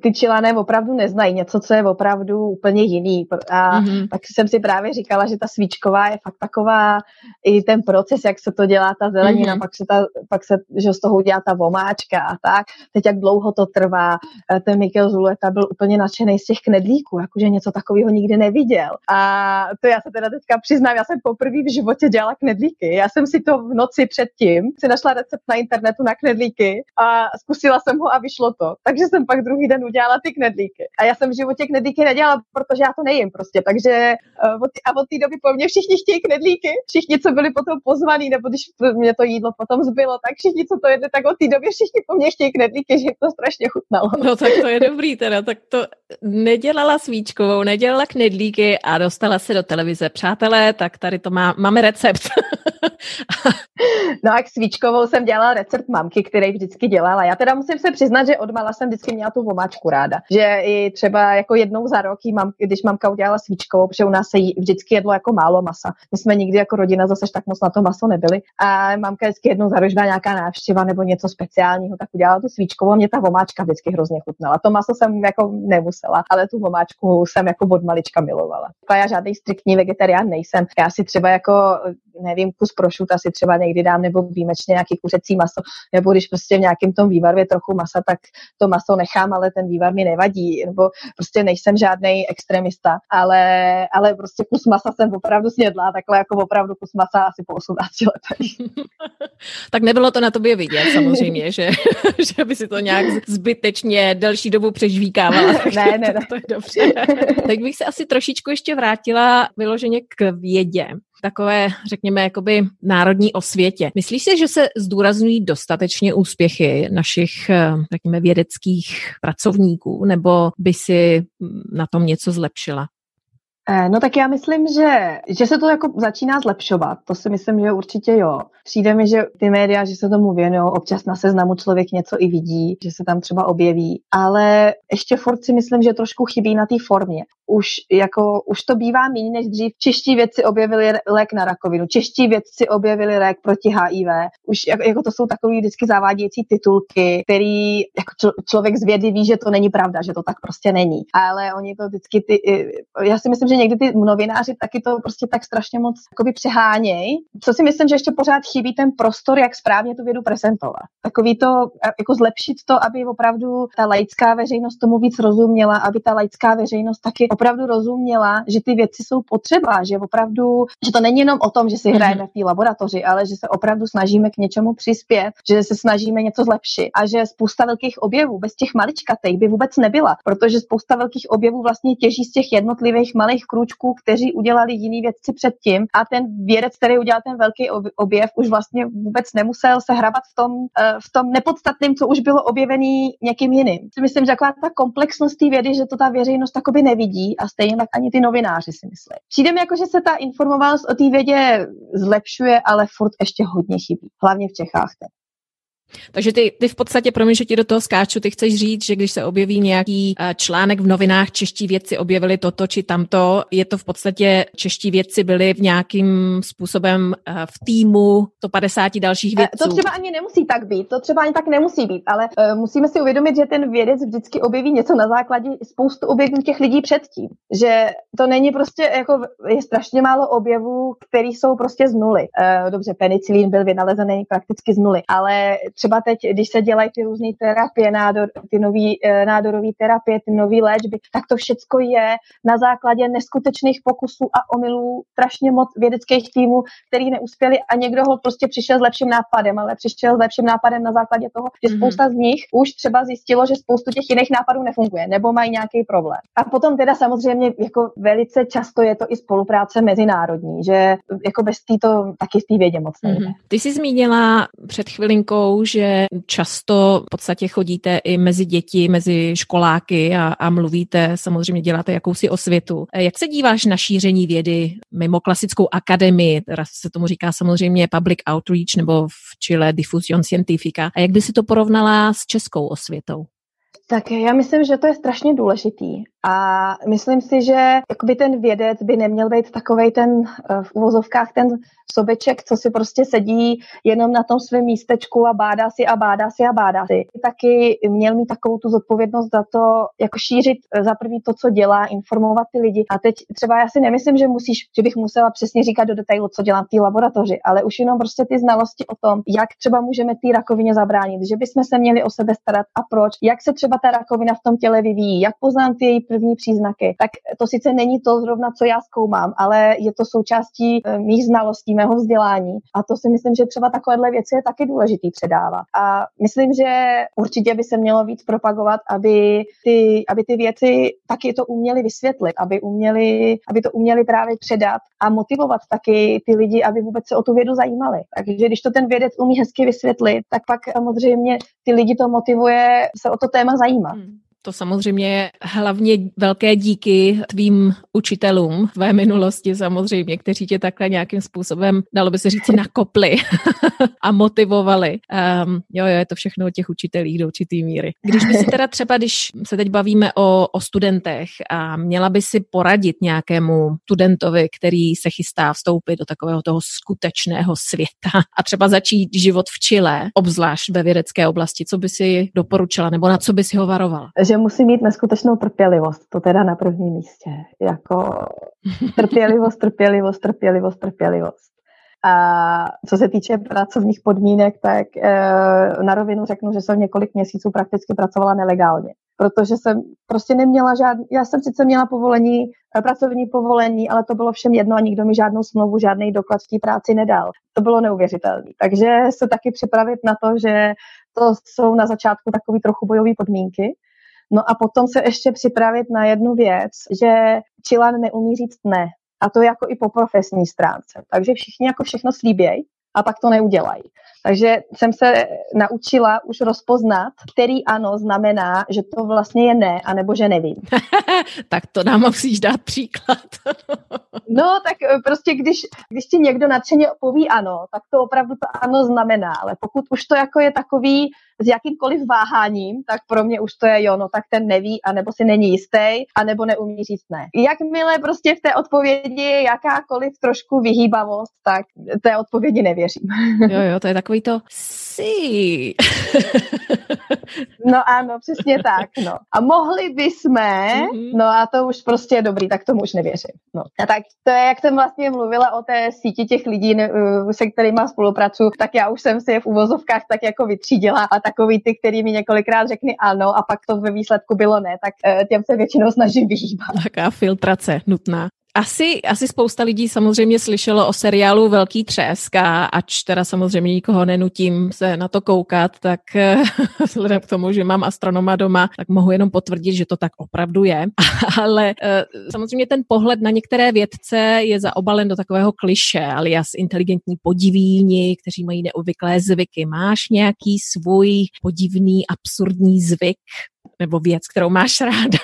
ty čilané opravdu neznají, něco, co je opravdu úplně jiný. A mm-hmm. tak jsem si právě říkala, že ta svíčková je fakt taková, i ten proces, jak se to dělá, ta zelenina, mm-hmm. pak se, ta, pak se že z toho udělá ta vomáčka a tak. Teď jak dlouho to trvá. Eh, ten Mikel Zuleta byl úplně nadšený z těch knedlíků, jakože něco takového nikdy neviděl. A to já se teda teďka přiznám, já jsem poprvé v životě dělala knedlíky. Já jsem si to v noci předtím si našla recept na internetu na knedlíky a zkusila jsem ho a vyšlo to. Takže jsem pak druhý den udělala ty knedlíky. A já jsem v životě knedlíky nedělala, protože já to nejím prostě. Takže uh, a od té doby po mně všichni chtějí knedlíky. Všichni, co byli potom pozvaní, nebo když mě to jídlo potom zbylo, tak všichni, co to jedli, tak od té doby všichni po mně chtějí knedlíky, že to strašně chutnalo. No tak to je dobrý teda, tak to nedělala svíčkovou, nedělala knedlíky a dostala se do televize. Přátelé, tak tady to má, máme recept. no a k svíčkovou jsem dělala recept mamky, který vždycky dělala. Já teda musím se přiznat, že odmala jsem vždycky měla tu vomáčku ráda. Že i třeba jako jednou za rok, mám, když mamka udělala svíčkovou, protože u nás se jí vždycky jedlo jako málo masa. My jsme nikdy jako rodina zase tak moc na to maso nebyli. A mamka vždycky jednou za rok, nějaká návštěva nebo něco speciálního, tak udělala tu svíčkovou. Mě ta vomáčka vždycky hrozně chutnala. To maso jsem jako nemusela, ale tu vomáčku jsem jako od malička milovala. A já žádný striktní vegetarián nejsem. Já si třeba jako nevím, kus prošuta si třeba někdy dám, nebo výjimečně nějaký kuřecí maso, nebo když prostě v nějakém tom vývaru je trochu masa, tak to maso nechám, ale ten vývar mi nevadí, nebo prostě nejsem žádný extremista, ale, ale prostě kus masa jsem opravdu snědla, takhle jako opravdu kus masa asi po 18 letech. tak nebylo to na tobě vidět samozřejmě, že, že by si to nějak zbytečně delší dobu přežvíkávala. ne, ne, ne. To je dobře. tak bych se asi trošičku ještě vrátila vyloženě k vědě takové, řekněme, jakoby národní osvětě. Myslíš si, že se zdůrazňují dostatečně úspěchy našich, eh, řekněme, vědeckých pracovníků, nebo by si na tom něco zlepšila? Eh, no tak já myslím, že, že se to jako začíná zlepšovat. To si myslím, že určitě jo. Přijde mi, že ty média, že se tomu věnují, občas na seznamu člověk něco i vidí, že se tam třeba objeví, ale ještě furt si myslím, že trošku chybí na té formě. Už, jako, už to bývá méně než dřív. Čeští vědci objevili lék na rakovinu, čeští vědci objevili lék proti HIV. Už jako, jako to jsou takové vždycky zavádějící titulky, který jako čl- člověk z vědy ví, že to není pravda, že to tak prostě není. Ale oni to vždycky ty, já si myslím, že někdy ty novináři taky to prostě tak strašně moc jakoby přeháněj. Co si myslím, že ještě pořád chybí ten prostor, jak správně tu vědu prezentovat. Takový to, jako zlepšit to, aby opravdu ta laická veřejnost tomu víc rozuměla, aby ta laická veřejnost taky opravdu rozuměla, že ty věci jsou potřeba, že opravdu, že to není jenom o tom, že si hrajeme v té laboratoři, ale že se opravdu snažíme k něčemu přispět, že se snažíme něco zlepšit. A že spousta velkých objevů bez těch maličkatých by vůbec nebyla, protože spousta velkých objevů vlastně těží z těch jednotlivých malých krůčků, kteří udělali jiný vědci předtím. A ten vědec, který udělal ten velký objev, už vlastně vůbec nemusel se hrabat v tom, eh, v tom nepodstatném, co už bylo objevený někým jiným. Myslím, že taková ta komplexnost té vědy, že to ta veřejnost takoby nevidí a stejně tak ani ty novináři si myslí. Přijde mi jako, že se ta informovanost o té vědě zlepšuje, ale furt ještě hodně chybí, hlavně v Čechách. Teď. Takže ty, ty v podstatě, promiň, že ti do toho skáču, ty chceš říct, že když se objeví nějaký eh, článek v novinách, čeští vědci objevili toto či tamto, je to v podstatě, čeští vědci byli v nějakým způsobem eh, v týmu 150 dalších vědců. To třeba ani nemusí tak být, to třeba ani tak nemusí být, ale musíme si uvědomit, že ten vědec vždycky objeví něco na základě spoustu objevů těch lidí předtím. Že to není prostě, jako je strašně málo objevů, které jsou prostě z nuly. Dobře, penicilín byl vynalezený prakticky z nuly, ale třeba teď, když se dělají ty různé terapie, nádor, ty nový, e, nádorové terapie, ty nové léčby, tak to všecko je na základě neskutečných pokusů a omylů strašně moc vědeckých týmů, který neuspěli a někdo ho prostě přišel s lepším nápadem, ale přišel s lepším nápadem na základě toho, že mm-hmm. spousta z nich už třeba zjistilo, že spoustu těch jiných nápadů nefunguje nebo mají nějaký problém. A potom teda samozřejmě jako velice často je to i spolupráce mezinárodní, že jako bez té to taky v té vědě moc nejde. Mm-hmm. Ty jsi zmínila před chvilinkou, že často v podstatě chodíte i mezi děti, mezi školáky a, a mluvíte, samozřejmě děláte jakousi osvětu. Jak se díváš na šíření vědy mimo klasickou akademii, teda se tomu říká samozřejmě public outreach nebo v Chile diffusion scientifica, a jak by si to porovnala s českou osvětou? Tak já myslím, že to je strašně důležitý. A myslím si, že jakoby ten vědec by neměl být takovej ten eh, v uvozovkách ten sobeček, co si prostě sedí jenom na tom svém místečku a bádá si a bádá si a bádá si. Taky měl mít takovou tu zodpovědnost za to, jako šířit eh, za prvý to, co dělá, informovat ty lidi. A teď třeba já si nemyslím, že musíš, že bych musela přesně říkat do detailu, co dělám v té laboratoři, ale už jenom prostě ty znalosti o tom, jak třeba můžeme té rakovině zabránit, že bychom se měli o sebe starat a proč, jak se třeba ta rakovina v tom těle vyvíjí, jak poznám ty její první příznaky, tak to sice není to zrovna, co já zkoumám, ale je to součástí eh, mých znalostí, mého vzdělání. A to si myslím, že třeba takovéhle věci je taky důležitý předávat. A myslím, že určitě by se mělo víc propagovat, aby ty, aby ty věci taky to uměli vysvětlit, aby, uměli, aby to uměli právě předat a motivovat taky ty lidi, aby vůbec se o tu vědu zajímali. Takže když to ten vědec umí hezky vysvětlit, tak pak samozřejmě ty lidi to motivuje se o to téma zajímat. Hmm. To samozřejmě je hlavně velké díky tvým učitelům tvé minulosti samozřejmě, kteří tě takhle nějakým způsobem, dalo by se říct, nakopli a motivovali. Um, jo, jo, je to všechno o těch učitelích do určitý míry. Když by si teda třeba, když se teď bavíme o, o studentech a měla by si poradit nějakému studentovi, který se chystá vstoupit do takového toho skutečného světa a třeba začít život v Chile, obzvlášť ve vědecké oblasti, co by si doporučila nebo na co by si ho varovala? Že musí mít neskutečnou trpělivost, to teda na prvním místě. Jako trpělivost, trpělivost, trpělivost, trpělivost. A co se týče pracovních podmínek, tak e, na rovinu řeknu, že jsem několik měsíců prakticky pracovala nelegálně protože jsem prostě neměla žádný, já jsem sice měla povolení, eh, pracovní povolení, ale to bylo všem jedno a nikdo mi žádnou smlouvu, žádný doklad v té práci nedal. To bylo neuvěřitelné. Takže se taky připravit na to, že to jsou na začátku takové trochu bojové podmínky. No a potom se ještě připravit na jednu věc, že Čilan neumí říct ne. A to jako i po profesní stránce. Takže všichni jako všechno slíbějí a pak to neudělají. Takže jsem se naučila už rozpoznat, který ano znamená, že to vlastně je ne, anebo že nevím. tak to nám musíš dát příklad. no, tak eh, prostě když, když ti někdo nadšeně poví ano, tak to opravdu to ano znamená, ale pokud už to jako je takový s jakýmkoliv váháním, tak pro mě už to je jo, no tak ten neví, anebo si není jistý, anebo neumí říct ne. Jakmile prostě v té odpovědi jakákoliv trošku vyhýbavost, tak té odpovědi nevěřím. jo, jo, to je takový to sí. no ano, přesně tak, no. A mohli bychom, mm-hmm. no a to už prostě je dobrý, tak tomu už nevěřím. No. A tak to je, jak jsem vlastně mluvila o té síti těch lidí, se kterými spolupracuju, tak já už jsem si je v uvozovkách tak jako vytřídila a takový ty, který mi několikrát řekli ano a pak to ve výsledku bylo ne, tak eh, těm se většinou snažím vyhýbat. Taká filtrace nutná. Asi, asi spousta lidí samozřejmě slyšelo o seriálu Velký třesk a ač teda samozřejmě nikoho nenutím se na to koukat, tak vzhledem k tomu, že mám astronoma doma, tak mohu jenom potvrdit, že to tak opravdu je. Ale eh, samozřejmě ten pohled na některé vědce je zaobalen do takového kliše, alias inteligentní podivíni, kteří mají neobvyklé zvyky. Máš nějaký svůj podivný, absurdní zvyk nebo věc, kterou máš ráda?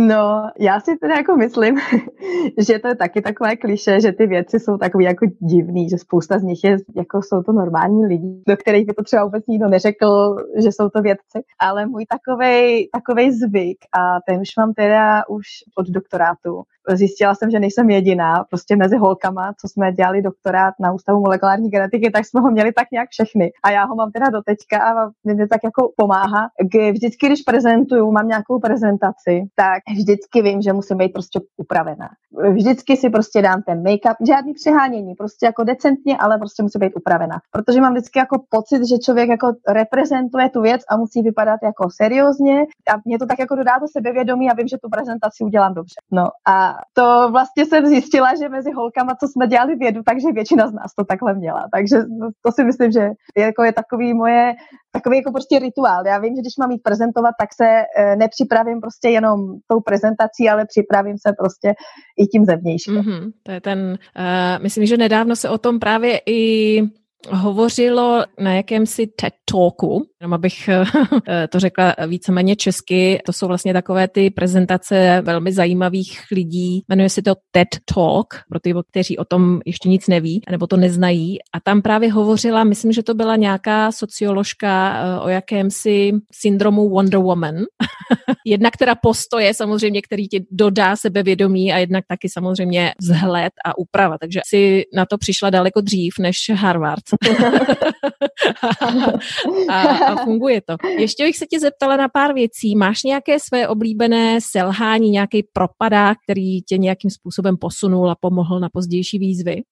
No, já si teda jako myslím, že to je taky takové kliše, že ty věci jsou takové jako divný, že spousta z nich je, jako jsou to normální lidi, do kterých by to třeba vůbec nikdo neřekl, že jsou to vědci, ale můj takovej, takovej zvyk a ten už mám teda už od doktorátu, zjistila jsem, že nejsem jediná, prostě mezi holkama, co jsme dělali doktorát na Ústavu molekulární genetiky, tak jsme ho měli tak nějak všechny. A já ho mám teda do teďka a mě tak jako pomáhá. Vždycky, když prezentuju, mám nějakou prezentaci, tak vždycky vím, že musím být prostě upravená. Vždycky si prostě dám ten make-up, žádný přehánění, prostě jako decentně, ale prostě musí být upravená. Protože mám vždycky jako pocit, že člověk jako reprezentuje tu věc a musí vypadat jako seriózně a mě to tak jako dodá to sebevědomí a vím, že tu prezentaci udělám dobře. No a to vlastně jsem zjistila, že mezi holkama, co jsme dělali vědu, takže většina z nás to takhle měla. Takže to si myslím, že je, jako je takový moje, takový jako prostě rituál. Já vím, že když mám jít prezentovat, tak se e, nepřipravím prostě jenom tou prezentací, ale připravím se prostě i tím zevnějším. Mm-hmm, to je ten, uh, myslím, že nedávno se o tom právě i hovořilo na jakémsi TED Talku, jenom abych eh, to řekla víceméně česky, to jsou vlastně takové ty prezentace velmi zajímavých lidí, jmenuje se to TED Talk, pro ty, kteří o tom ještě nic neví, nebo to neznají. A tam právě hovořila, myslím, že to byla nějaká socioložka eh, o jakémsi syndromu Wonder Woman. jednak teda postoje samozřejmě, který ti dodá sebevědomí a jednak taky samozřejmě vzhled a úprava. Takže si na to přišla daleko dřív než Harvard. a, a funguje to. Ještě bych se tě zeptala na pár věcí. Máš nějaké své oblíbené selhání, nějaký propadák, který tě nějakým způsobem posunul a pomohl na pozdější výzvy?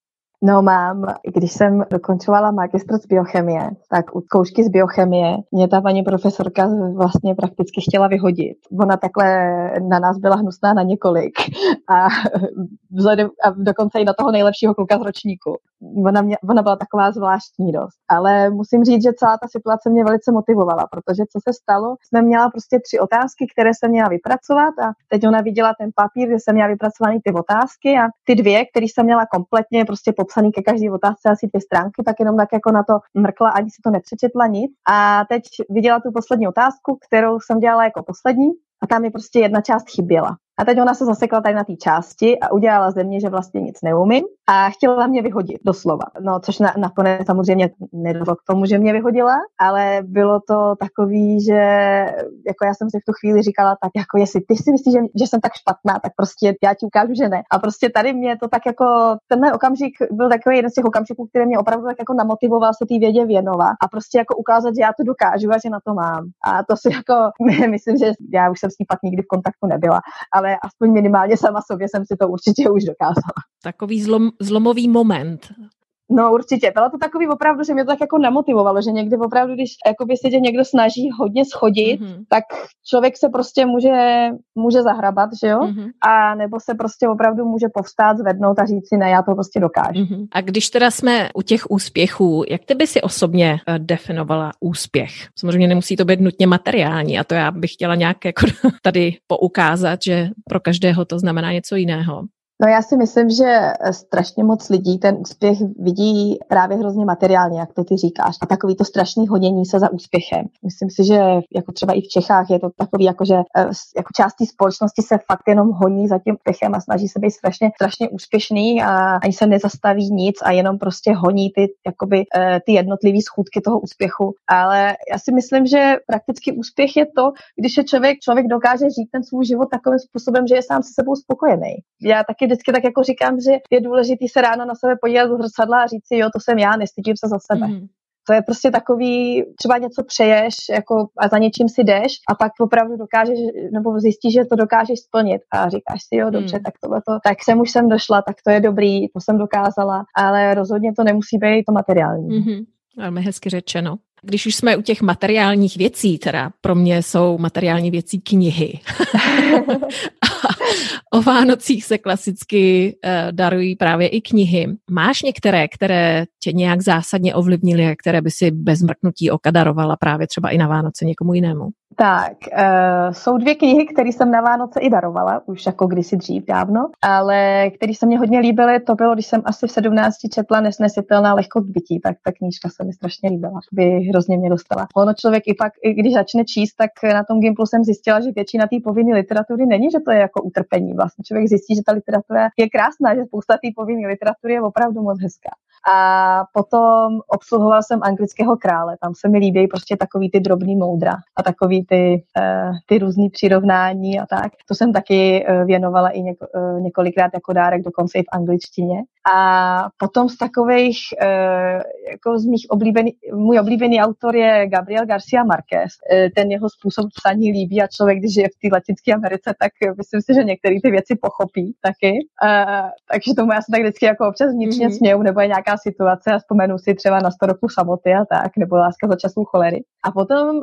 No mám, když jsem dokončovala magistr z biochemie, tak u zkoušky z biochemie mě ta paní profesorka vlastně prakticky chtěla vyhodit. Ona takhle na nás byla hnusná na několik a, vzhledem, a dokonce i na toho nejlepšího kluka z ročníku. Ona, mě, ona byla taková zvláštní dost. Ale musím říct, že celá ta situace mě velice motivovala, protože co se stalo, jsme měla prostě tři otázky, které jsem měla vypracovat a teď ona viděla ten papír, kde jsem měla vypracovaný ty otázky a ty dvě, které jsem měla kompletně prostě popsaný ke každé otázce asi dvě stránky, tak jenom tak jako na to mrkla, ani si to nepřečetla nic. A teď viděla tu poslední otázku, kterou jsem dělala jako poslední a tam mi prostě jedna část chyběla. A teď ona se zasekla tady na té části a udělala ze mě, že vlastně nic neumím a chtěla mě vyhodit, doslova. No, což na, nakonec samozřejmě nedošlo k tomu, že mě vyhodila, ale bylo to takový, že jako já jsem si v tu chvíli říkala, tak jako jestli ty si myslíš, že, že jsem tak špatná, tak prostě já ti ukážu, že ne. A prostě tady mě to tak jako, tenhle okamžik byl takový jeden z těch okamžiků, který mě opravdu tak jako namotivoval se té vědě věnovat a prostě jako ukázat, že já to dokážu a že na to mám. A to si jako, myslím, že já už jsem s ní pak nikdy v kontaktu nebyla, ale aspoň minimálně sama sobě jsem si to určitě už dokázala. Takový zlom zlomový moment? No určitě, bylo to takový opravdu, že mě to tak jako namotivovalo, že někdy opravdu, když jakoby se tě někdo snaží hodně schodit, mm-hmm. tak člověk se prostě může, může zahrabat, že jo? Mm-hmm. A nebo se prostě opravdu může povstát, zvednout a říct si, ne, já to prostě dokážu. Mm-hmm. A když teda jsme u těch úspěchů, jak ty by si osobně uh, definovala úspěch? Samozřejmě nemusí to být nutně materiální a to já bych chtěla nějak jako tady poukázat, že pro každého to znamená něco jiného. No já si myslím, že strašně moc lidí ten úspěch vidí právě hrozně materiálně, jak to ty říkáš. A takový to strašný hodění se za úspěchem. Myslím si, že jako třeba i v Čechách je to takový, jako že eh, jako část té společnosti se fakt jenom honí za tím úspěchem a snaží se být strašně, strašně úspěšný a ani se nezastaví nic a jenom prostě honí ty, jakoby, eh, ty jednotlivé schůdky toho úspěchu. Ale já si myslím, že prakticky úspěch je to, když je člověk, člověk dokáže žít ten svůj život takovým způsobem, že je sám se sebou spokojený. Já taky vždycky tak jako říkám, že je důležité se ráno na sebe podívat do zrcadla a říct si, jo, to jsem já, nestydím se za sebe. Mm. To je prostě takový, třeba něco přeješ jako, a za něčím si jdeš a pak opravdu dokážeš, nebo zjistíš, že to dokážeš splnit a říkáš si, jo, dobře, mm. tak to, tak sem už jsem došla, tak to je dobrý, to jsem dokázala, ale rozhodně to nemusí být to materiální. Mm-hmm. Velmi hezky řečeno. Když už jsme u těch materiálních věcí, teda pro mě jsou materiální věcí knihy. o Vánocích se klasicky uh, darují právě i knihy. Máš některé, které tě nějak zásadně ovlivnily a které by si bez mrknutí oka darovala právě třeba i na Vánoce někomu jinému? Tak, uh, jsou dvě knihy, které jsem na Vánoce i darovala, už jako kdysi dřív dávno, ale které se mě hodně líbily, to bylo, když jsem asi v 17 četla Nesnesitelná lehkost bytí, tak ta knížka se mi strašně líbila, by hrozně mě dostala. Ono člověk i pak, i když začne číst, tak na tom Gimplu jsem zjistila, že většina té povinné literatury není, že to je jako utrpení. Vlastně člověk zjistí, že ta literatura je krásná, že spousta té povinné literatury je opravdu moc hezká. A potom obsluhoval jsem anglického krále. Tam se mi líbí prostě takový ty drobný moudra a takový ty, uh, ty různý přirovnání a tak. To jsem taky uh, věnovala i něko, uh, několikrát jako dárek, dokonce i v angličtině. A potom z takových, jako z mých oblíbený, můj oblíbený autor je Gabriel Garcia Marquez. Ten jeho způsob psaní líbí a člověk, když je v té Latinské Americe, tak myslím si, že některé ty věci pochopí taky. Takže tomu já se tak vždycky jako občas vnitřně mm-hmm. směju, nebo je nějaká situace a vzpomenu si třeba na 100 roku samoty a tak, nebo láska za časů cholery. A potom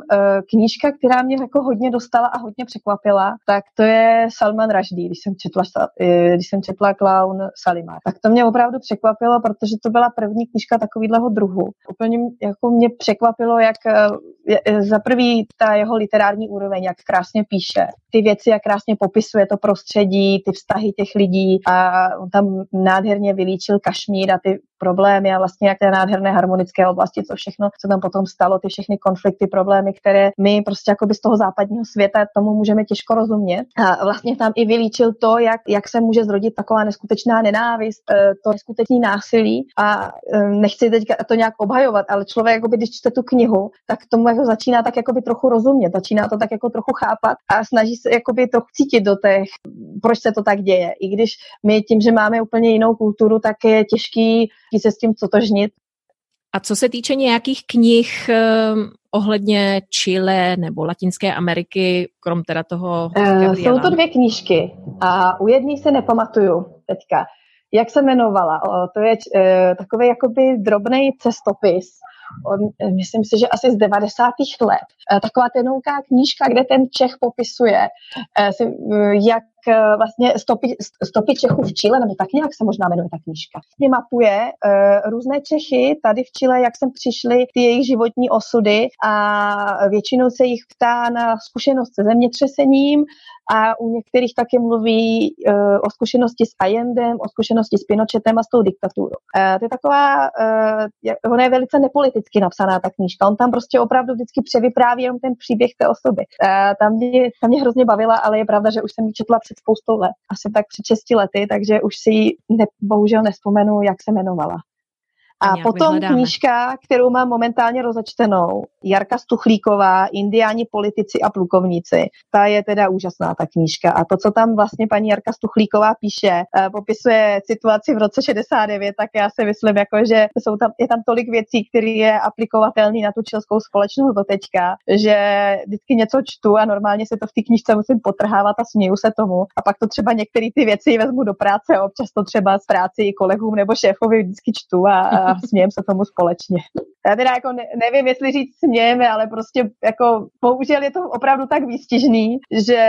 knížka, která mě jako hodně dostala a hodně překvapila, tak to je Salman Rushdie, když jsem četla, uh, když jsem četla Clown Salimar. Tak to mě opravdu překvapilo, protože to byla první knížka takového druhu. Úplně jako mě překvapilo, jak uh, za prvý ta jeho literární úroveň, jak krásně píše, ty věci, jak krásně popisuje to prostředí, ty vztahy těch lidí a on tam nádherně vylíčil Kašmír a ty problémy a vlastně jak té nádherné harmonické oblasti, co všechno co tam potom stalo, ty všechny konflikty, problémy, které my prostě jakoby z toho západního světa tomu můžeme těžko rozumět. A vlastně tam i vylíčil to, jak, jak se může zrodit taková neskutečná nenávist, eh, to neskutečný násilí a eh, nechci teď to nějak obhajovat, ale člověk, jakoby, když čte tu knihu, tak tomu jako začíná tak jakoby trochu rozumět, začíná to tak jako trochu chápat a snaží se jakoby trochu cítit do těch, proč se to tak děje. I když my tím, že máme úplně jinou kulturu, tak je těžký se s tím cotožnit. A co se týče nějakých knih eh, ohledně Chile nebo Latinské Ameriky, krom teda toho Uh, Jsou to dvě knížky a u jedné se nepamatuju teďka. Jak se jmenovala? O, to je uh, takový jakoby drobný cestopis myslím si, že asi z 90. let. Eh, taková tenouká knížka, kde ten Čech popisuje, eh, jak eh, vlastně stopy, stopy Čechů v Chile, nebo tak nějak se možná jmenuje ta knížka. Vlastně mapuje různé Čechy tady v Chile, jak sem přišli ty jejich životní osudy a většinou se jich ptá na zkušenost se zemětřesením a u některých taky mluví uh, o zkušenosti s Allendem, o zkušenosti s Pinochetem a s tou diktaturou. Uh, to je taková, uh, ona je velice nepoliticky napsaná ta knížka. On tam prostě opravdu vždycky převypráví jenom ten příběh té osoby. Uh, tam, mě, tam mě hrozně bavila, ale je pravda, že už jsem ji četla před spoustou let, asi tak před 6 lety, takže už si ji ne, bohužel nespomenu, jak se jmenovala. A potom vyhledáme. knížka, kterou mám momentálně rozečtenou, Jarka Stuchlíková, Indiáni, politici a plukovníci. Ta je teda úžasná, ta knížka. A to, co tam vlastně paní Jarka Stuchlíková píše, eh, popisuje situaci v roce 69, tak já si myslím, jako, že jsou tam, je tam tolik věcí, které je aplikovatelný na tu českou společnost do teďka, že vždycky něco čtu a normálně se to v té knížce musím potrhávat a směju se tomu. A pak to třeba některé ty věci vezmu do práce a občas to třeba z práci kolegům nebo šéfovi vždycky čtu a, a smějem se tomu společně. Já teda jako ne, nevím, jestli říct smějeme, ale prostě jako bohužel je to opravdu tak výstižný, že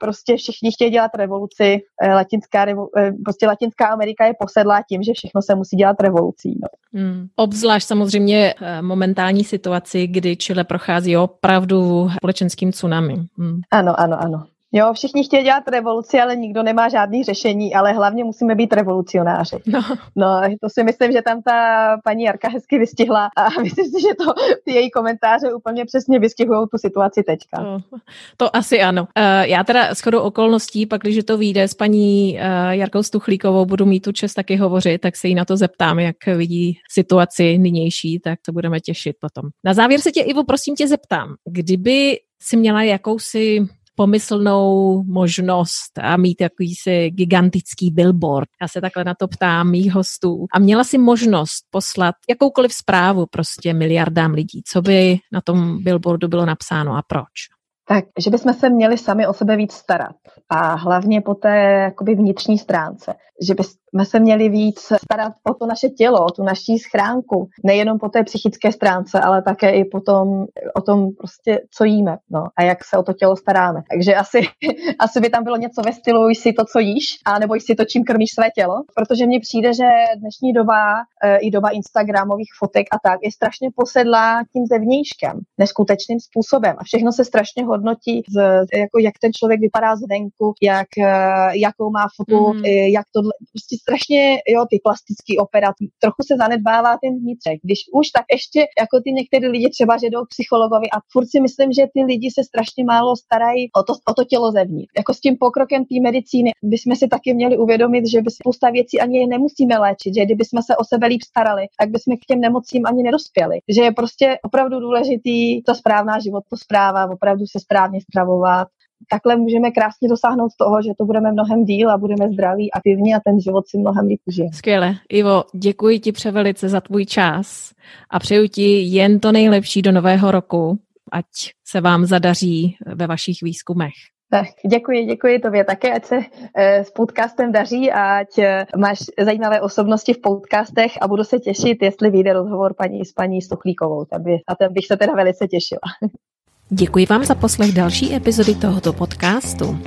prostě všichni chtějí dělat revoluci. Eh, latinská, eh, prostě Latinská Amerika je posedlá tím, že všechno se musí dělat revolucí. No. Hmm. Obzvlášť samozřejmě eh, momentální situaci, kdy Chile prochází opravdu společenským tsunami. Hmm. Ano, ano, ano. Jo, všichni chtějí dělat revoluci, ale nikdo nemá žádný řešení, ale hlavně musíme být revolucionáři. No. no, to si myslím, že tam ta paní Jarka hezky vystihla a myslím si, že to ty její komentáře úplně přesně vystihují tu situaci teďka. To, to asi ano. Uh, já teda shodou okolností, pak když to vyjde s paní uh, Jarkou Stuchlíkovou, budu mít tu čest taky hovořit, tak se jí na to zeptám, jak vidí situaci nynější, tak to budeme těšit potom. Na závěr se tě, Ivo, prosím tě zeptám, kdyby si měla jakousi pomyslnou možnost a mít jakýsi gigantický billboard. Já se takhle na to ptám mých hostů. A měla si možnost poslat jakoukoliv zprávu prostě miliardám lidí. Co by na tom billboardu bylo napsáno a proč? Tak, že bychom se měli sami o sebe víc starat. A hlavně po té jakoby vnitřní stránce. Že bychom se měli víc starat o to naše tělo, o tu naší schránku. Nejenom po té psychické stránce, ale také i potom o tom prostě, co jíme. No, a jak se o to tělo staráme. Takže asi, asi by tam bylo něco ve stylu, jíš si to, co jíš, a nebo si to, čím krmíš své tělo. Protože mně přijde, že dnešní doba, e, i doba Instagramových fotek a tak, je strašně posedlá tím zevnějškem, neskutečným způsobem. A všechno se strašně hodnotí, z, jako jak ten člověk vypadá zvenku, jak, eh, jakou má fotu, mm. jak to prostě strašně, jo, ty plastický operace, trochu se zanedbává ten vnitřek. Když už, tak ještě jako ty některé lidi třeba, že jdou k psychologovi a furt si myslím, že ty lidi se strašně málo starají o to, o to tělo zevnitř. Jako s tím pokrokem té medicíny bychom si taky měli uvědomit, že by spousta věcí ani nemusíme léčit, že kdyby jsme se o sebe líp starali, tak bychom k těm nemocím ani nedospěli. Že je prostě opravdu důležitý ta správná životospráva, opravdu se správně stravovat. Takhle můžeme krásně dosáhnout toho, že to budeme mnohem díl a budeme zdraví a pivní a ten život si mnohem líp užije. Skvěle. Ivo, děkuji ti převelice za tvůj čas a přeju ti jen to nejlepší do nového roku, ať se vám zadaří ve vašich výzkumech. Tak, děkuji, děkuji tobě také, ať se e, s podcastem daří a ať e, máš zajímavé osobnosti v podcastech a budu se těšit, jestli vyjde rozhovor paní s paní Stuchlíkovou. Tam by, a ten bych se teda velice těšila. Děkuji vám za poslech další epizody tohoto podcastu.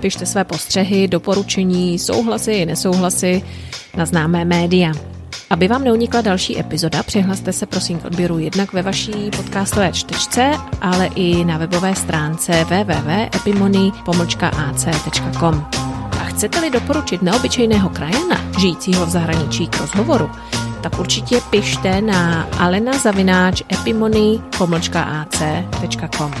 Pište své postřehy, doporučení, souhlasy i nesouhlasy na známé média. Aby vám neunikla další epizoda, přihlaste se prosím k odběru jednak ve vaší podcastové čtečce, ale i na webové stránce www.epimony.ac.com. A chcete-li doporučit neobyčejného krajana, žijícího v zahraničí k rozhovoru, tak určitě pište na alenazavináč.epimony.ac.com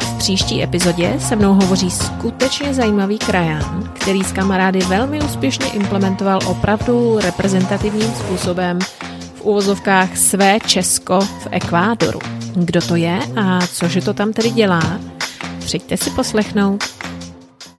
V příští epizodě se mnou hovoří skutečně zajímavý krajan, který s kamarády velmi úspěšně implementoval opravdu reprezentativním způsobem v uvozovkách své Česko v Ekvádoru. Kdo to je a cože to tam tedy dělá? Přijďte si poslechnout.